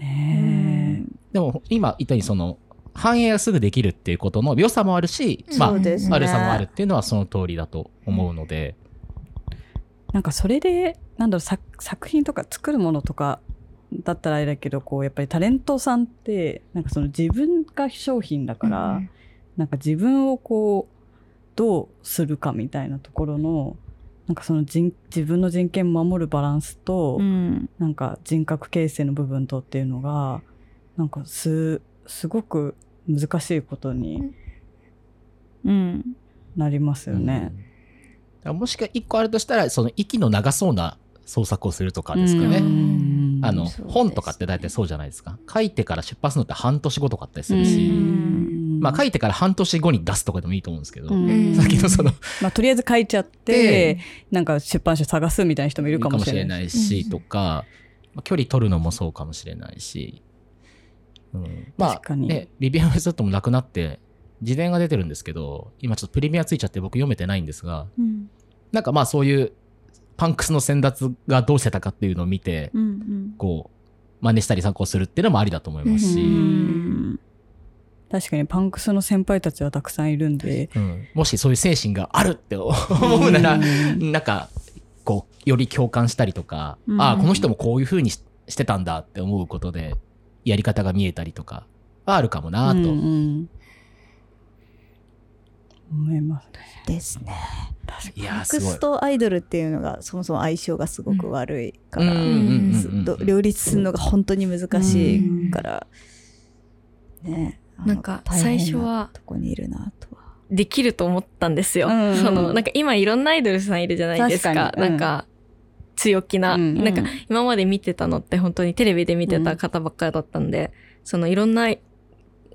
ねでも、今言ったように、その、反映がすぐできるっていうことの良さもあるし、まあね悪さもあるっていうのはその通りだと思うので、なんかそれでなんだろう作作品とか作るものとかだったらあれだけどこうやっぱりタレントさんってなんかその自分が商品だから、うんなんか自分をこうどうするかみたいなところのなんかその人自分の人権を守るバランスと、うん。なんか人格形成の部分とっていうのがなんかすすごく難しいことにうん。なりますよね。うんもしか一個あるとしたら、その息の長そうな創作をするとかですかね。うん。あの、ね。本とかって大体そうじゃないですか。書いてから出版するのって半年後とかあったりすうるし、ん。まあ書いてから半年後に出すとかでもいいと思うんですけど、うん。さっきのその、まあ、とりあえず書いちゃって、なんか出版社探すみたいな人もいるかもしれない。いし、とか、まあ距離取るのもそうかもしれないし、うん、まあ、ね、リビアンメソッドもなくなって、自伝が出てるんですけど、今ちょっとプレミアついちゃって僕読めてないんですが、うん。なんかまあそういうパンクスの先達がどうしてたかっていうのを見て、うんこう、真似したり参考するっていうのもありだと思いますし、ううんん。確かにパンクスの先輩たちはたくさんいるんで。うん。もしそういう精神があるって 思うなら、うん。なんか、こう、より共感したりとか、うん。ああ、この人もこういう風にししてたんだって思うことで、やり方が見えたりとか、はあるかもなと。思いますね。ですね。いやー、パンすごい。クス。とアイドルっていうのがそもそも相性がすごく悪いから、両立するのが本当に難しいから、ねなんか最初はとこにいるなとは。できると思ったんですよ。うん。その、なんか今いろんなアイドルさんいるじゃないですか。確かに。うんなん。か、強気な、うんなんか今まで見てたのって本当にテレビで見てた方ばっかりだったんで、そのいろんな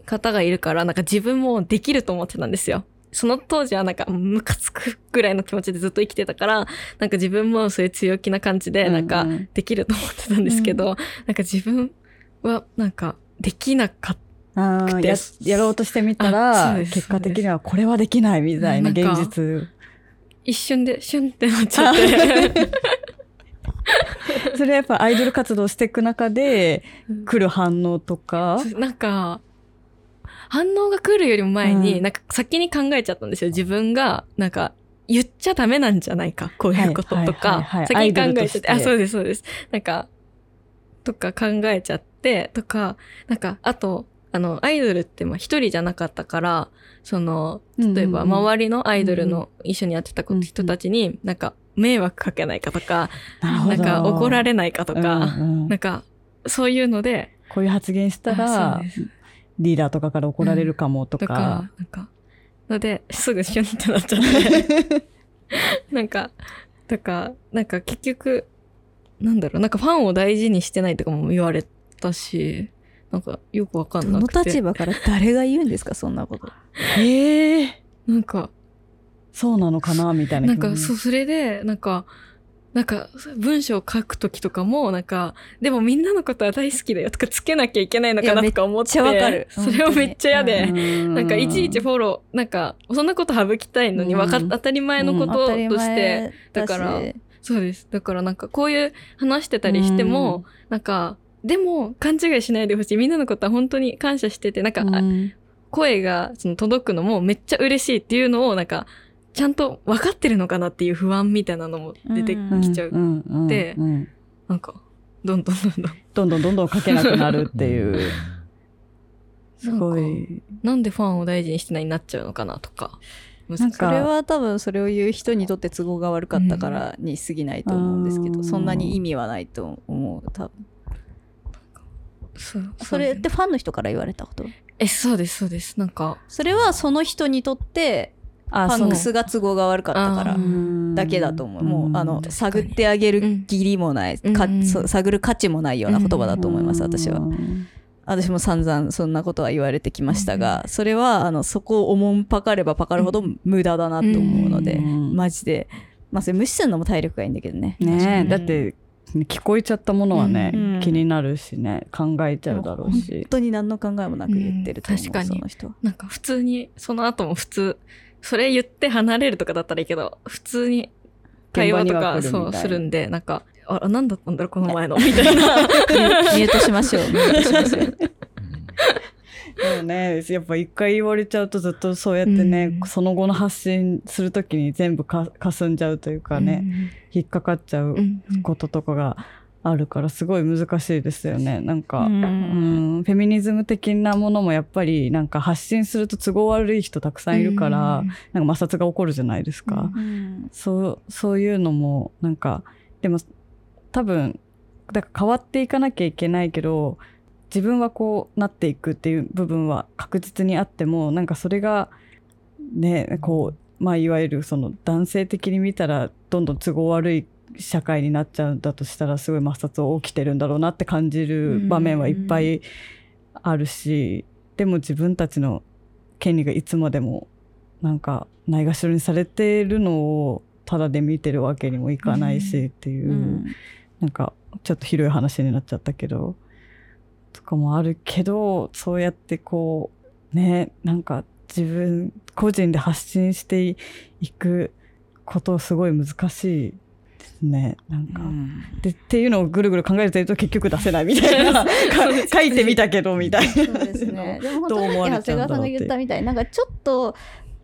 方がいるから、なんか自分もできると思ってたんですよ。その当時はなんかムカつくぐらいの気持ちでずっと生きてたから、なんか自分もそういう強気な感じで、なんかうん。うんできると思ってたんですけど、なんか自分はなんかできなかっあーくてややろうとしてみたあら結果的にはこれはできないみたいな現実。一瞬でシュンってなっちゃって。それはやっぱアイドル活動していく中で来る反応とか？なんか、反応が来るよりも前に、うん。なんか先に考えちゃったんですよ。自分が、なんか、言っちゃダメなんじゃないか、こういうこととはいはいはいかはい、先に考えちゃって、あ、そうです、そうです。なんか、とか考えちゃって、とか、なんか、あと、あの、アイドルってまあ一人じゃなかったから、その、例えば周りのアイドルの一緒にやってた人たちに、なんか、迷惑かけないかとか、なんか怒られないかとか、うんうん。なんか、そういうので、こういう発言したあらリーダーとかから怒られるかもとかとか、なんか、ので、すぐシュンってなっちゃって。なんか、とか、なんか結局、なんだろう、なんかファンを大事にしてないとかも言われたし、なんかよくわかんなくて。立場から誰が言うんですかそんなことええなんか、そうなのかなみたいななんか、そう、それで、なんか、なんか、文章を書くときとかも、なんか、でもみんなのことは大好きだよとかつけなきゃいけないのかなとか思って。めっちゃわかるそれをめっちゃ嫌で。うんなんかいちいちフォロー、なんか、そんなこと省きたいのに、わか当たり前のこととして、前だからそうです。だからなんかこういう話してたりしても、なんか、でも勘違いしないでほしい。みんなのことは本当に感謝してて、なんか、声がその届くのもめっちゃ嬉しいっていうのを、なんか、ちゃんと分かってるのかなっていう不安みたいなのも出てきちゃう。んんでうんうんなんか、どんどんどんどん。どんどんどんどん書けなくなるっていう。すごい。なんでファンを大事にしてないになっちゃうのかなとか。なんかそれは多分それを言う人にとって都合が悪かったからに過ぎないと思うんですけど、うんそんなに意味はないと思う多分そうそれってファンの人から言われたことえ、そうです、そうです。なんか、それはその人にとってあパンクスが都合が悪かったからだけだと思う。もう、あの、探に。ってあげる義理もない、か探る価値もないような言葉だと思います、私は。うん。私も散々そんなことは言われてきましたが、それは、あの、そこをおもんぱかればぱかるほど無駄だなと思うので、うん。マジで。まあ、それ無視するのも体力がいいんだけどね。ねだって、聞こえちゃったものはね、うん。気になるしね、考えちゃうだろう本し。当に何の考えもなく言ってると思う、うん。確かに。その人は。なんか普通に、その後も普通、それ言って離れるとかだったらいいけど、普通に会話とかそうするんで、なんか、あ、あ何だったんだろう、この前の、みたいな。ミュートしましょう。ミュートしましょう。でもね、やっぱ一回言われちゃうとずっとそうやってね、うんその後の発信するときに全部か霞んじゃうというかね、引っかかっちゃううんうんこととかがあるからすごい難しいですよね。なんか、ううんん、フェミニズム的なものもやっぱりなんか発信すると都合悪い人たくさんいるから、うん。なんか摩擦が起こるじゃないですか。うん。そう、そういうのも、なんか、でも、多分、だから変わっていかなきゃいけないけど、自分はこうなっていくっていう部分は確実にあっても、なんかそれが、ね、こう、まあ、いわゆるその男性的に見たら、どんどん都合悪い社会になっちゃうんだとしたら、すごい摩擦起きてるんだろうなって感じる場面はいっぱいあるし、でも自分たちの権利がいつまでもなんかないがしろにされてるのをただで見てるわけにもいかないしっていう、うんなんかちょっと広い話になっちゃったけどとかもあるけどそうやってこうねなんか自分個人で発信していくことすごい難しいですねなんか。でっていうのをぐるぐる考えてると結局出せないみたいな。か書いてみたけどみたいな。そうですね。でも本当に長谷川さんが言ったみたいになんかちょっと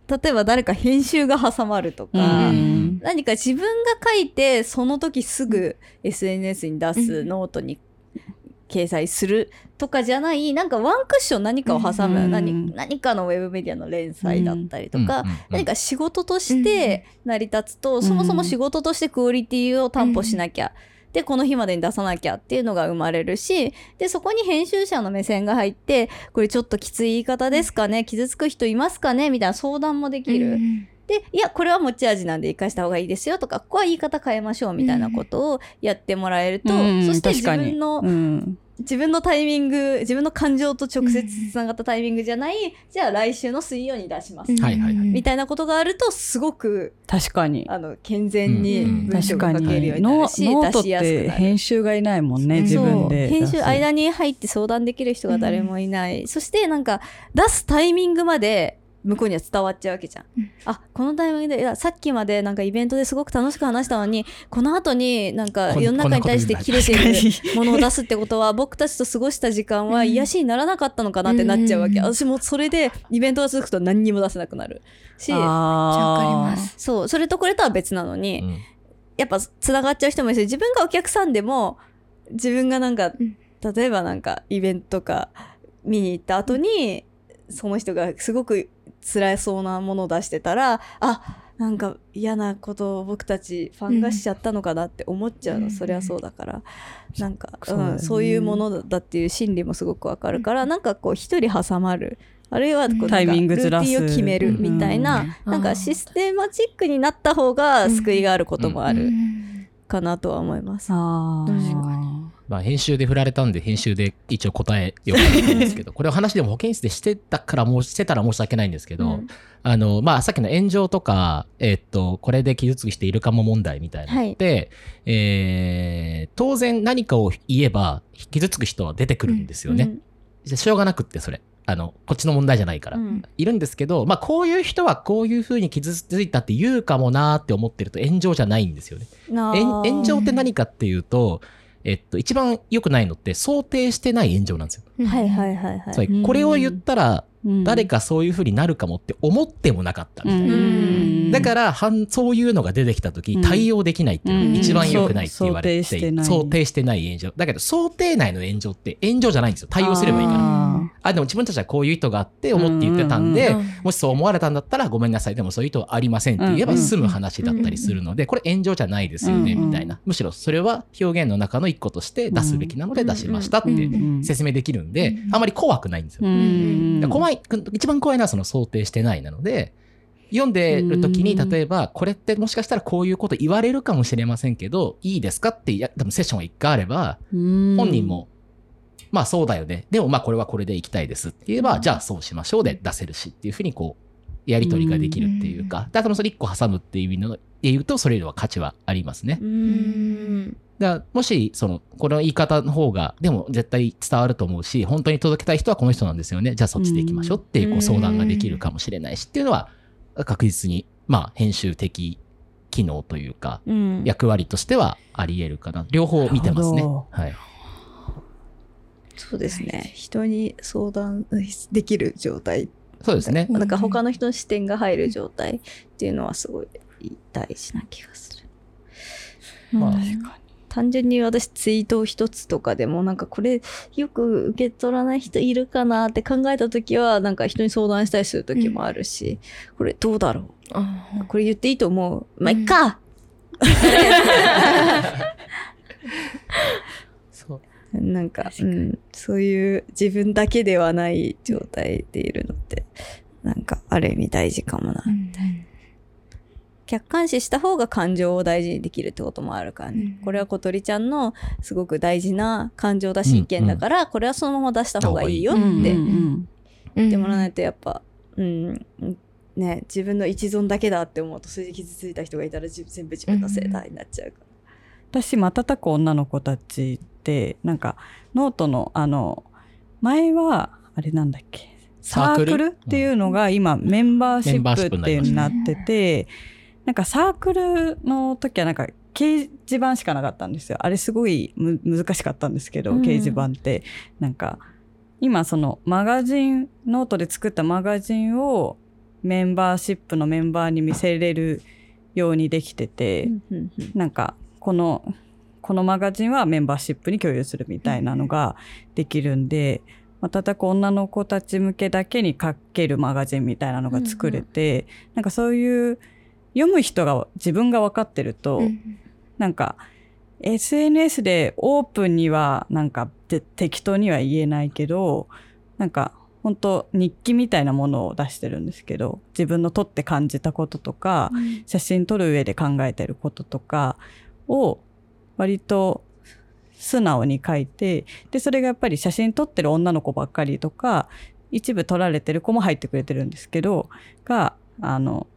例えば誰か編集が挟まるとか、うん何か自分が書いてその時すぐ SNS に出すノートに掲載するとかじゃないなんかワンクッション何かを挟む、うん何何かのウェブメディアの連載だったりとか、うんうんうん。何か仕事として成り立つと、そもそも仕事としてクオリティを担保しなきゃ、でこの日までに出さなきゃっていうのが生まれるしでそこに編集者の目線が入ってこれちょっときつい言い方ですかね傷つく人いますかねみたいな相談もできる。でいやこれは持ち味なんで生かした方がいいですよとかここは言い方変えましょうみたいなことをやってもらえると、うんそして自分の、うん。自分のタイミング自分の感情と直接つながったタイミングじゃない、じゃあ来週の水曜に出します、はいはいはい。みたいなことがあるとすごく確かに。あの健全にうん文章確かにが書けるようになノるし、ノートっ出しやすくなる。て編集がいないもんねうん自分で。編集間に入って相談できる人が誰もいない、そしてなんか出すタイミングまで向こうには伝わっちゃうわけじゃん、うん。あこのタイミングでいやさっきまでなんかイベントですごく楽しく話したのにこの後になんか世の中に対して切れてる言ものを出すってことは 僕たちと過ごした時間は癒しにならなかったのかなってなっちゃうわけ、うん。私もそれでイベントが続くと何にも出せなくなるしあー。わかります。そうそれとこれとは別なのに、うん。やっぱつながっちゃう人もいるし自分がお客さんでも自分がなんか、うん。例えばなんかイベントとか見に行った後に、その人がすごく辛そうなものを出してたらあなんか嫌なことを僕たちファンがしちゃったのかなって思っちゃうの、うんそりゃそうだから。なんかそうね。うん、そういうものだっていう心理もすごくわかるから、なんかこう一人挟まる。あるいはこうタイミングずらす。ルーティンを決めるみたいな、うんなんかシステマチックになった方が救いがあることもあるかなとは思います。確かまあ、編集で振られたんで、編集で一応答えようと思うんですけど、これを話でも保健室でしてたから、もうしてたら申し訳ないんですけど、うんあの、まあ、さっきの炎上とか、えっと、これで傷つく人いるかも問題みたいなのって、えー当然何かを言えば、傷つく人は出てくるんですよね。じゃあしょうがなくって、それ。あの、こっちの問題じゃないから。うんいるんですけど、まあ、こういう人はこういう風に傷ついたって言うかもなーって思ってると炎上じゃないんですよね。炎上って何かっていうと、えっと、一番良くないのって想定してない炎上なんですよ。はいはいはいはい。これを言ったらうん誰かそういう風になるかもって思ってもなかったみたいな。うん。だから、そういうのが出てきた時うん。対応できないっていうのが一番良くないって言われて想定してない想定してない炎上。だけど、想定内の炎上って炎上じゃないんですよ。対応すればいいから。ああ、でも自分たちはこういう意図があって思って言ってたんで、もしそう思われたんだったらごめんなさい。でもそういう意図はありませんって言えば済む話だったりするので、これ炎上じゃないですよね、みたいな。むしろそれは表現の中の一個として出すべきなので出しましたって説明できるんでう、んあまり怖くないんですよ怖い、一番怖いのはその想定してないなので、読んでる時に、うん。例えば、これってもしかしたらこういうこと言われるかもしれませんけど、いいですかって、多分セッションが一回あれば、本本人も、まあそうだよね。でもまあこれはこれで行きたいですって言えば、じゃあそうしましょうで出せるしっていうふうにこう、やりとりができるっていうか、だからそれ一個挟むっていう意味の、で言うと、それよりは価値はありますねう。ん。だからもし、その、この言い方の方が、でも絶対伝わると思うし、本当に届けたい人はこの人なんですよね。じゃあそっちで行きましょうっていうこうんう相談ができるかもしれないしっていうのは、確実に、まあ編集的機能というか、うん。役割としてはあり得るかな。両方見てますね。はい。そうですね。人に相談できる状態。そうですね。なんか他の人の視点が入る状態っていうのはすごい大事な気がする。まあうん。確か単純に私ツイート一つとかでもなんかこれよく受け取らない人いるかなって考えた時はなんか人に相談したりする時もあるし、これどうだろあうこれ言っていいと思う？まあ、いっか、そう。なんかうん、そういう自分だけではない状態でいるのってなんかある意味大事かもな、うん客観視した方が感情を大事にできるってこともあるからね、うんこれは小鳥ちゃんのすごく大事な感情だし意見だから、これはそのまま出した方がいいよってうん言うん。ってもらわないとやっぱうんね自分の一存だけだって思うとそれで傷ついた人がいたら自全部自分のせいだになっちゃうから。私瞬く女の子たちってなんかノートのあの前はあれなんだっけサークル？っていうのが今メンバーシップっていうのになってて、なんかサークルの時はなんか掲示板しかなかったんですよ。あれすごいむ難しかったんですけど、うん掲示板って。なんか今そのマガジン、ノートで作ったマガジンをメンバーシップのメンバーに見せれるようにできてて、なんかこのこのマガジンはメンバーシップに共有するみたいなのができるんで、まあ、叩く女の子たち向けだけに書けるマガジンみたいなのが作れて、なんかそういう読む人が自分が分かってると、うんなんか SNS でオープンにはなんかて適当には言えないけどなんか本当日記みたいなものを出してるんですけど自分の撮って感じたこととか、写真撮る上で考えてることとかを割と素直に書いてでそれがやっぱり写真撮ってる女の子ばっかりとか一部撮られてる子も入ってくれてるんですけどがあの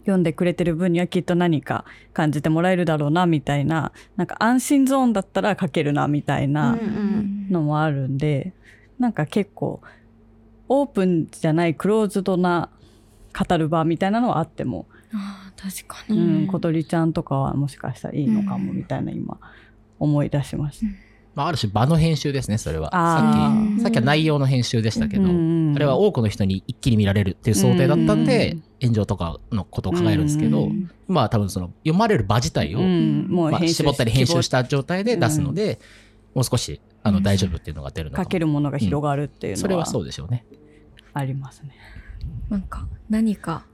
読んでくれてる分にはきっと何か感じてもらえるだろうなみたいななんか安心ゾーンだったら書けるなみたいなうんのもあるんでなんか結構オープンじゃないクローズドな語る場みたいなのはあっても確かうに。ん、小鳥ちゃんとかはもしかしたらいいのかもみたいな今思い出しました。まあ、ある種場の編集ですね、それは。あさーっき、さっきは内容の編集でしたけど、うんあれは多くの人に一気に見られるっていう想定だったんで、うん炎上とかのことを考えるんですけど、うんまあ多分その読まれる場自体を、うんもうまあ、編集絞ったり編集した状態で出すので、もう少しあの大丈夫っていうのが出るのかけるものが広がるっていうそれはのはそうでしょうね。ありますね。なんか、何か、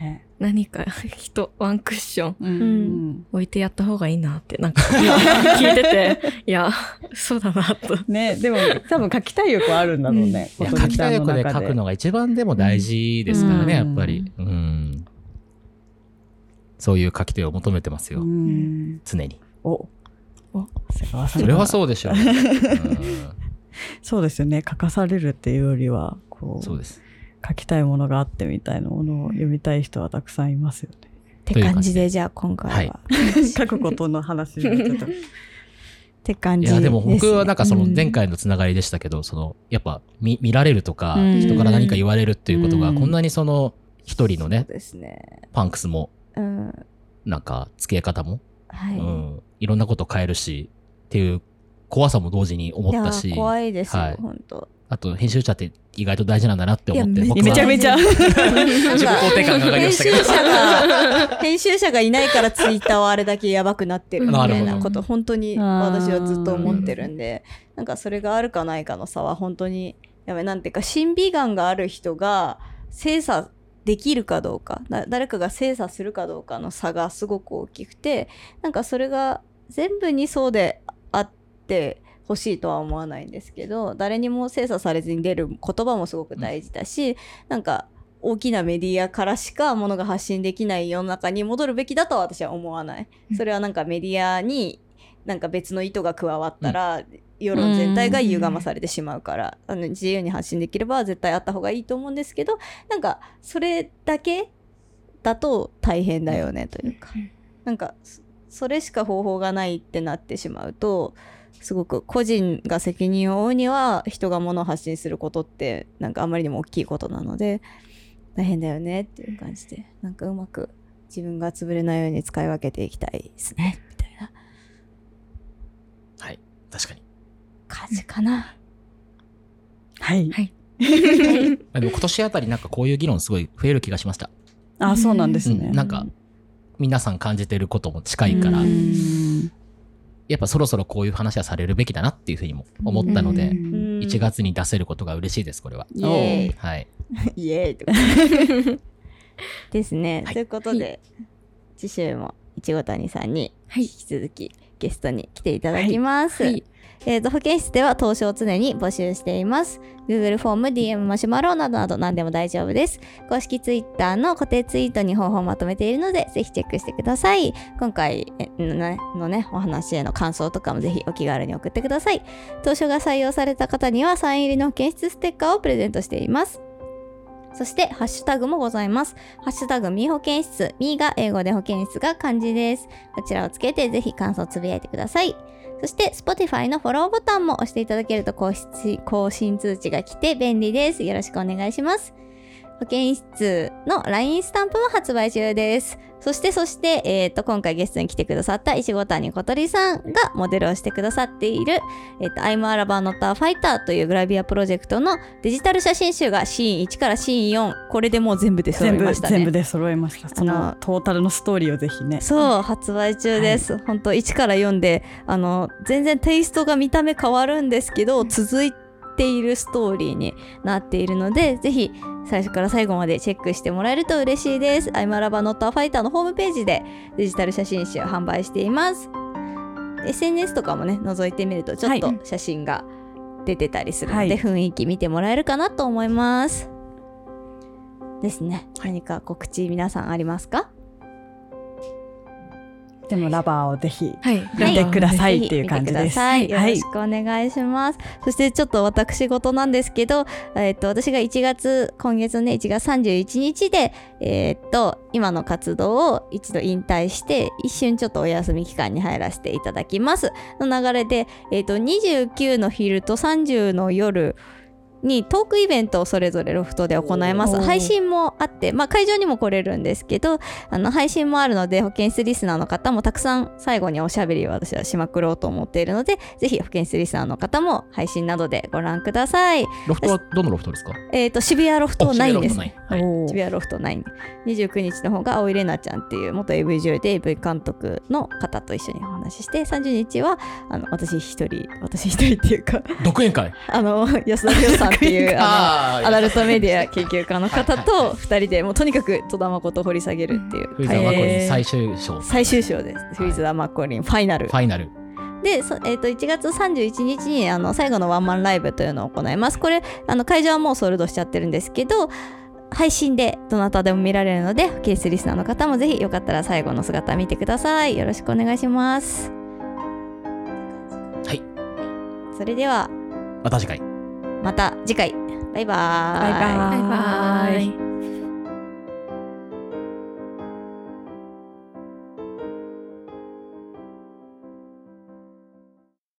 ね何か、人、ワンクッションうん置いてやった方がいいなって、なんか、今聞いてて、いや、そうだなと。ねでも多分書きたい欲はあるんだろうね。いや小鳥ちゃん書きたい欲で書くのが一番でも大事ですからね、うんやっぱり。うん。そういう書き手を求めてますよ、うん常に。おおそれはそうでしょう。うん そうですよね書かされるっていうよりはこうそうです。書きたいものがあってみたいなものを読みたい人はたくさんいますよね。って感じでじゃあ今回は、書くことの話になっちゃった。って感じです、ね、いや、でも僕はなんかその前うん回のつながりでしたけど、その、やっぱ見見られるとか、うん。人から何か言われるっていうことが、うん。こんなにその、一人のねね。パンクスも、うん。なんか、付け方も、はい、うん、いろんなこと変えるし、っていう怖さも同時に思ったし。いや、怖いですよ、はい。本当あと編集者って意外と大事なんだなって思って、僕は。めちゃめちゃ。自己肯定感が上がりましたけど。編集者が編集者がいないからツイッターはあれだけやばくなってるみたいなこと 本当に私はずっと思ってるんでなんかそれがあるかないかの差は本当にやばいなんていうか審美眼がある人が精査できるかどうかだ誰かが精査するかどうかの差がすごく大きくてなんかそれが全部にそうであってほしいとは思わないんですけど誰にも精査されずに出る言葉もすごく大事だし、なんか大きなメディアからしかものが発信できない世の中に戻るべきだとは私は思わない。それはなんかメディアになんか別の意図が加わったら、世論全体が歪まされてしまうから、あの自由に発信できれば絶対あった方がいいと思うんですけどなんかそれだけだと大変だよねというか、なんかそそれしか方法がないってなってしまうとすごく個人が責任を負うには人が物を発信することってなんかあまりにも大きいことなので大変だよねっていう感じでなんかうまく自分が潰れないように使い分けていきたいですねみたいなはい、確かに。感じかな。はい。はい でも今年あたりなんかこういう議論すごい増える気がしました。あ、そうなんですね。うんなんか、皆さん感じてることも近いからう、んやっぱそろそろこういう話はされるべきだなっていうふうにも思ったので、うん1月に出せることが嬉しいです、これは。イエーイ。はい。イエーイとか ですね。はいということで、次週もいちご谷さんにはい引き続きゲストに来ていただきます。はいえーと保健室では投資を常に募集しています。Google フォーム、DM マシュマロなどなど何でも大丈夫です。公式 Twitter の固定ツイートに方法をまとめているので、ぜひチェックしてください。今回のね、お話への感想とかもぜひお気軽に送ってください。当初が採用された方にはサイン入りの保健室ステッカーをプレゼントしています。そして、ハッシュタグもございます。ハッシュタグ、み保健室。みが英語で保健室が漢字です。こちらをつけて、ぜひ感想をつぶやいてください。そして、Spotify のフォローボタンも押していただけると更新更新通知が来て便利です。よろしくお願いします。保健室の LINE スタンプも発売中です。そして、そして、えっ、と、今回ゲストに来てくださった石ご谷小鳥さんがモデルをしてくださっている、えっ、と、I'm a Lava Not a Fighter というグラビアプロジェクトのデジタル写真集がシーン1からシーン4、これでもう全部で揃い全部ましたね。全部で揃いました。そのトータルのストーリーをぜひね。そう、発売中です。本当1から4で、あの、全然テイストが見た目変わるんですけど、続いているストーリーになっているので、ぜひ最初から最後までチェックしてもらえると嬉しいです。アイマラバノットアファイターのホームページでデジタル写真集を販売しています。SNS とかもね、覗いてみるとちょっと写真が出てたりするので、はい雰囲気見てもらえるかなと思います。ですね。何か告知皆さんありますか？でもラバーをぜひはい。見てくださいっていう感じです。見てください。よはいろしくお願いします。そしてちょっと私事なんですけど、えっと私が1月今月ね1月31日でえっと今の活動を一度引退して一瞬ちょっとお休み期間に入らせていただきます。の流れでえっと29の昼と30の夜にトークイベントをそれぞれロフトで行います。配信もあって、まあ会場にも来れるんですけど、あの配信もあるので保健室リスナーの方もたくさん最後におしゃべりを私はしまくろうと思っているのでぜひ保健室リスナーの方も配信などでご覧ください。ロフトはどのロフトですか？えっ、と渋谷ロフト9です。ねはい。おー渋谷ロフト9 29日の方が青井玲奈ちゃんっていう元 AV 女優で AV 監督の方と一緒にお話しして30日はあの私一人私一人っていうか。独演会。あの安田亮さんっていうあのあアダルトメディア研究家の方と2人でもうとにかく戸田誠を掘り下げるっていうフリーザーマコリン最終章。最終章です。フリーズ・ダ・マッコリンファイナルフ。ァイナル。で、そえー、と1月31日にあの最後のワンマンライブというのを行います。これあの会場はもうソールドしちゃってるんですけど配信でどなたでも見られるのでケースリスナーの方もぜひよかったら最後の姿見てください。よろしくお願いします。はい。それではまた次回。また次回バイバーイ。バイバーイバイバイ。